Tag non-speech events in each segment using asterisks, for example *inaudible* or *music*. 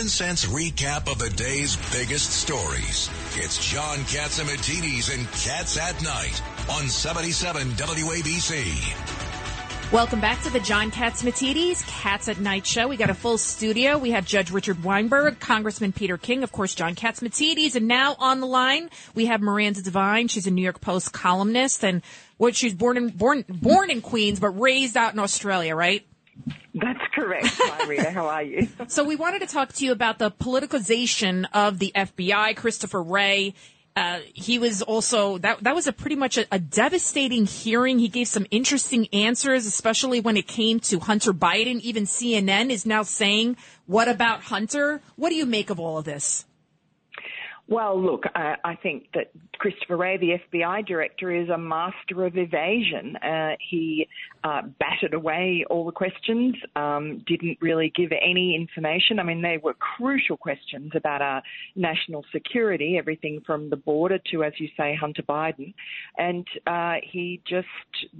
Common sense recap of the day's biggest stories. It's John Catsimatidis and Cats at Night on 77 WABC. Welcome back to the John Catsimatidis Cats at Night show. We got a full studio. We have Judge Richard Weinberg, Congressman Peter King, of course, John Catsimatidis, and now on the line we have Miranda Devine. She's a New York Post columnist, and what she's born in born born in Queens but raised out in Australia, right? That's correct. Hi, Rita. How are you? *laughs* so we wanted to talk to you about the politicization of the FBI. Christopher Wray. Uh, he was also that that was a pretty much a, a, devastating hearing. He gave some interesting answers, especially when it came to Hunter Biden. Even CNN is now saying, "What about Hunter?" What do you make of all of this? Well, look, I, I think that Christopher Wray, the FBI director, is a master of evasion. Uh, he uh, batted away all the questions, um, didn't really give any information. I mean, they were crucial questions about our national security, everything from the border to, as you say, Hunter Biden. And uh, he just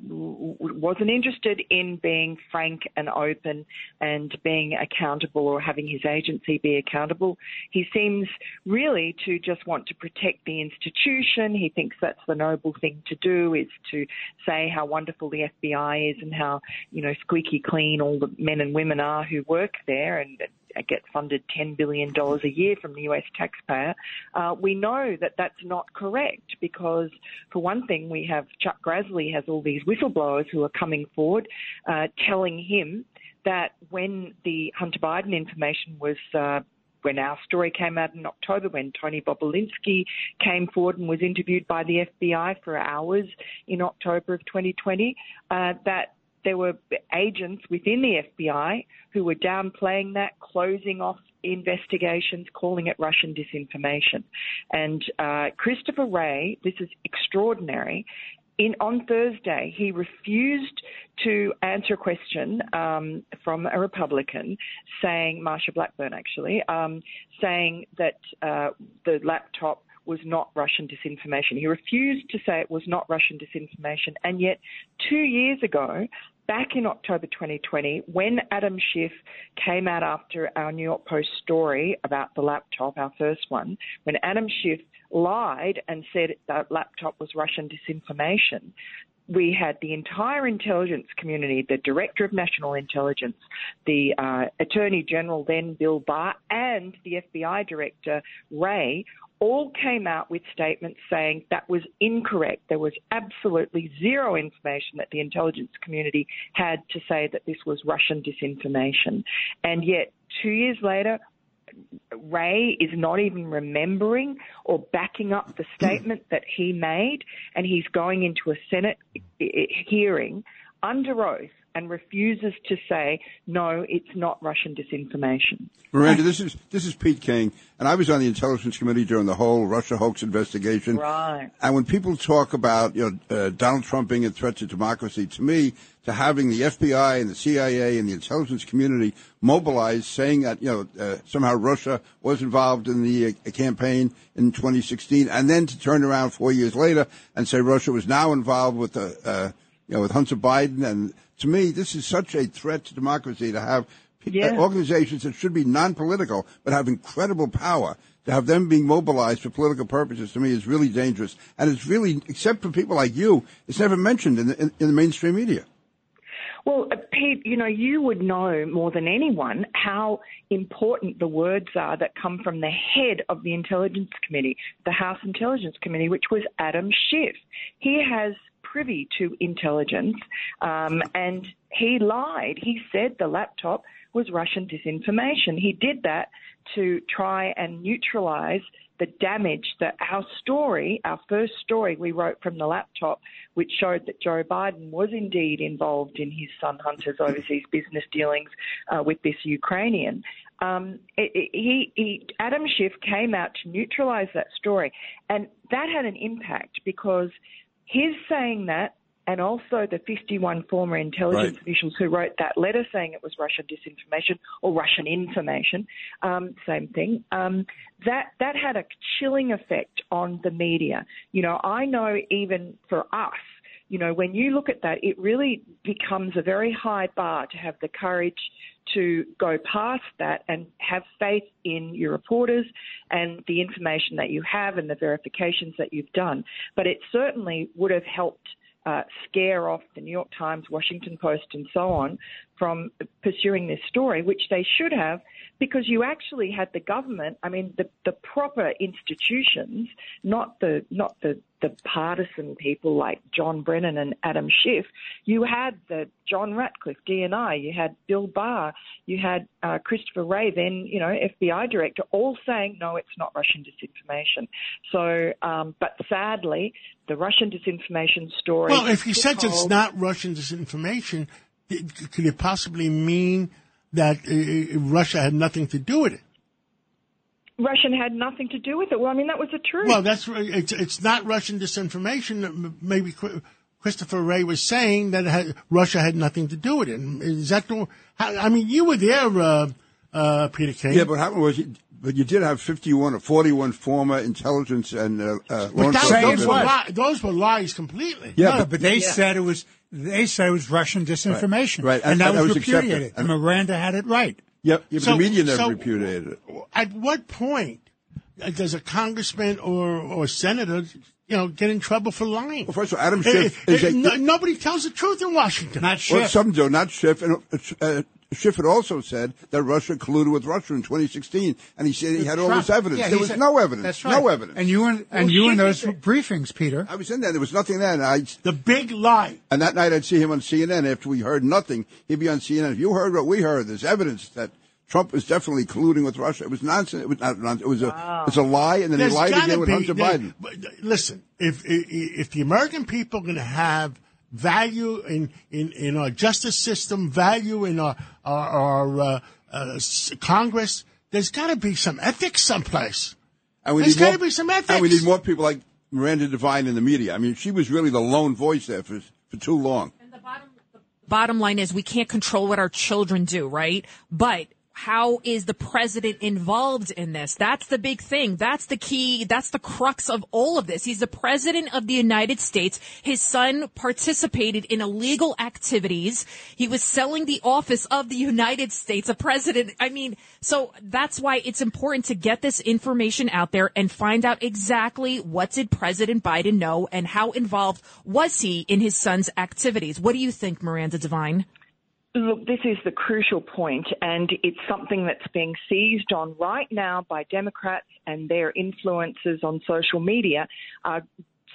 w- wasn't interested in being frank and open and being accountable or having his agency be accountable. He seems really to just want to protect the institution. He thinks that's the noble thing to do is to say how wonderful the FBI is and how, you know, squeaky clean all the men and women are who work there and get funded $10 billion a year from the US taxpayer, uh, we know that that's not correct because, for one thing, we have Chuck Grassley has all these whistleblowers who are coming forward uh, telling him that when the Hunter Biden information was uh, when our story came out in October, when Tony Bobulinski came forward and was interviewed by the FBI for hours in October of 2020, uh, that there were agents within the FBI who were downplaying that, closing off investigations, calling it Russian disinformation. And uh, Christopher Wray, this is extraordinary, in, on Thursday, he refused to answer a question um, from a Republican saying, Marsha Blackburn actually, um, saying that uh, the laptop was not Russian disinformation. He refused to say it was not Russian disinformation. And yet, two years ago, back in October 2020, when Adam Schiff came out after our New York Post story about the laptop, our first one, when Adam Schiff lied and said that laptop was Russian disinformation, we had the entire intelligence community, the Director of National Intelligence, the uh, Attorney General then, Bill Barr, and the FBI Director, Wray all came out with statements saying that was incorrect. There was absolutely zero information that the intelligence community had to say that this was Russian disinformation. And yet, two years later, Wray is not even remembering or backing up the statement that he made, and he's going into a Senate hearing under oath and refuses to say no, it's not Russian disinformation. Miranda, this is this is Pete King, and I was on the Intelligence Committee during the whole Russia hoax investigation. Right. And when people talk about you know uh, Donald Trump being a threat to democracy, to me, to having the FBI and the CIA and the intelligence community mobilized, saying that you know uh, somehow Russia was involved in the uh, campaign in 2016, and then to turn around four years later and say Russia was now involved with the uh, you know with Hunter Biden and to me, this is such a threat to democracy to have yeah. organizations that should be non-political but have incredible power. To have them being mobilized for political purposes to me is really dangerous, and it's really, except for people like you, it's never mentioned in the, in, in the mainstream media. Well, uh, Pete, you know, you would know more than anyone how important the words are that come from the head of the Intelligence Committee, the House Intelligence Committee, which was Adam Schiff. He has privy to intelligence, um, and he lied. He said the laptop was Russian disinformation. He did that to try and neutralize the damage that our story, our first story we wrote from the laptop, which showed that Joe Biden was indeed involved in his son Hunter's overseas business dealings uh, with this Ukrainian. um, it, it, he, he, Adam Schiff came out to neutralize that story, and that had an impact because his saying that, and also the 51 former intelligence Right. officials who wrote that letter saying it was Russian disinformation or Russian information, um, same thing. Um, that that had a chilling effect on the media. You know, I know even for us you know, when you look at that, it really becomes a very high bar to have the courage to go past that and have faith in your reporters and the information that you have and the verifications that you've done. But it certainly would have helped uh, scare off the New York Times, Washington Post, and so on from pursuing this story, which they should have, because you actually had the government. I mean, the, the proper institutions, not the not the the partisan people like John Brennan and Adam Schiff. You had the John Ratcliffe, DNI. You had Bill Barr. You had uh, Christopher Wray, then you know FBI director, all saying no, it's not Russian disinformation. So, um, but sadly, the Russian disinformation story. Well, if he says it's not Russian disinformation, could it possibly mean that uh, Russia had nothing to do with it? Russian had nothing to do with it. Well, I mean that was the truth. Well, that's it's it's not Russian disinformation. Maybe Christopher Wray was saying that it had, Russia had nothing to do with it. Is that the? I mean, you were there, uh, uh, Peter King. Yeah, but what happened was, you, but you did have 51 or 41 former intelligence and uh, uh, law But enforcement. those, were li- those were lies completely. Yeah, no, but- but, they said it was they said it was Russian disinformation, Right, and, and- that was was repudiated. And And- Miranda had it right. Yep, yeah, So- the media never so- repudiated it. At what point uh, does a congressman or or senator, you know, get in trouble for lying? Well, first of all, Adam Schiff is a- no- nobody tells the truth in Washington. Not Schiff. Well, some do, not Schiff. And uh, Schiff had also said that Russia colluded with Russia in 2016, and he said he had all this evidence. Yeah, there was said- no evidence. That's right. No evidence. And you were and Well, you were in those is a- briefings, Peter. I was in there. There was nothing there. And, I, the big lie. and that night I'd see him on CNN. After we heard nothing, he'd be on CNN. If you heard what we heard, there's evidence that Trump was definitely colluding with Russia. It was nonsense. It was not nonsense. It was a, it's a lie, and then There's he lied gotta again with be- Hunter there- Biden. but, Listen, if, if if the American people are going to have value in, in, in our justice system, value in our our, our uh, uh, Congress, there's got to be some ethics someplace. And we There's need gotta be some ethics. And we need more people like Miranda Devine in the media. I mean, she was really the lone voice there for for too long. bottom line is we can't control what our children do, right? But how is the president involved in this? That's the big thing. That's the key. That's the crux of all of this. He's the president of the United States. His son participated in illegal activities. He was selling the office of the United States, a president. I mean, so that's why it's important to get this information out there and find out exactly what did President Biden know and how involved was he in his son's activities. What do you think, Miranda Devine? Look, this is the crucial point, and it's something that's being seized on right now by Democrats and their influencers on social media. Uh,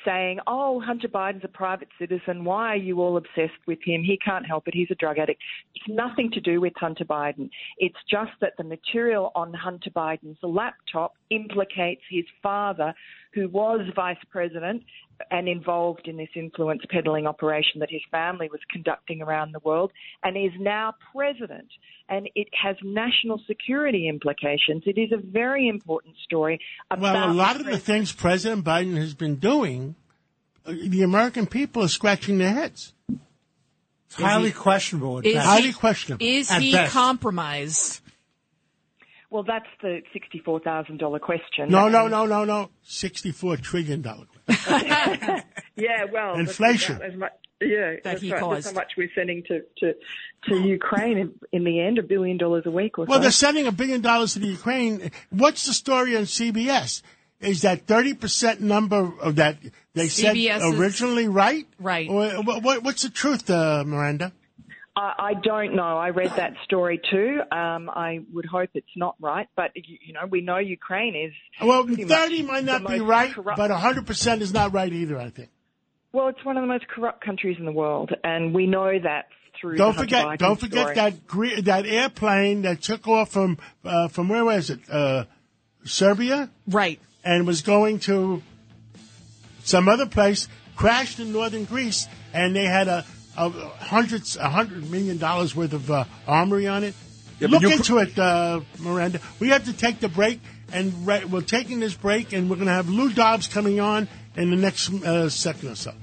saying, oh, Hunter Biden's a private citizen. Why are you all obsessed with him? He can't help it. He's a drug addict. It's nothing to do with Hunter Biden. It's just that the material on Hunter Biden's laptop implicates his father, who was vice president and involved in this influence peddling operation that his family was conducting around the world and is now president. And it has national security implications. It is a very important story about Well, a lot of the things President Biden has been doing, uh, the American people are scratching their heads. It's highly questionable. At Is best. Highly he, questionable. Is At he best. compromised? Well, that's the sixty-four thousand dollar question. No, no, no, no, no. Sixty-four trillion dollar. Question. *laughs* *laughs* Yeah, well, Inflation. about As much, yeah, That that's, he right. that's how much we're sending to to, to Ukraine in, in the end, a billion dollars a week or Well, so. they're sending a billion dollars to the Ukraine. What's the story on CBS? Is that thirty percent number of that they said CBS is- originally right? Right. Or what, what, what's the truth, uh, Miranda? I, I don't know. I read that story too. Um, I would hope it's not right, but you, you know, we know Ukraine is. Well, thirty might not be right, corrupt- but hundred percent is not right either. I think. Well, it's one of the most corrupt countries in the world, and we know that through. Don't the forget, Biden don't forget story. that that airplane that took off from uh, from where was it? Uh, Serbia, Right. and was going to some other place. Crashed in northern Greece, and they had a, a hundreds, a hundred million dollars worth of uh, armory on it. Yeah, Look into it, uh, Miranda. We have to take the break, and re- we're taking this break, and we're going to have Lou Dobbs coming on in the next uh, second or so.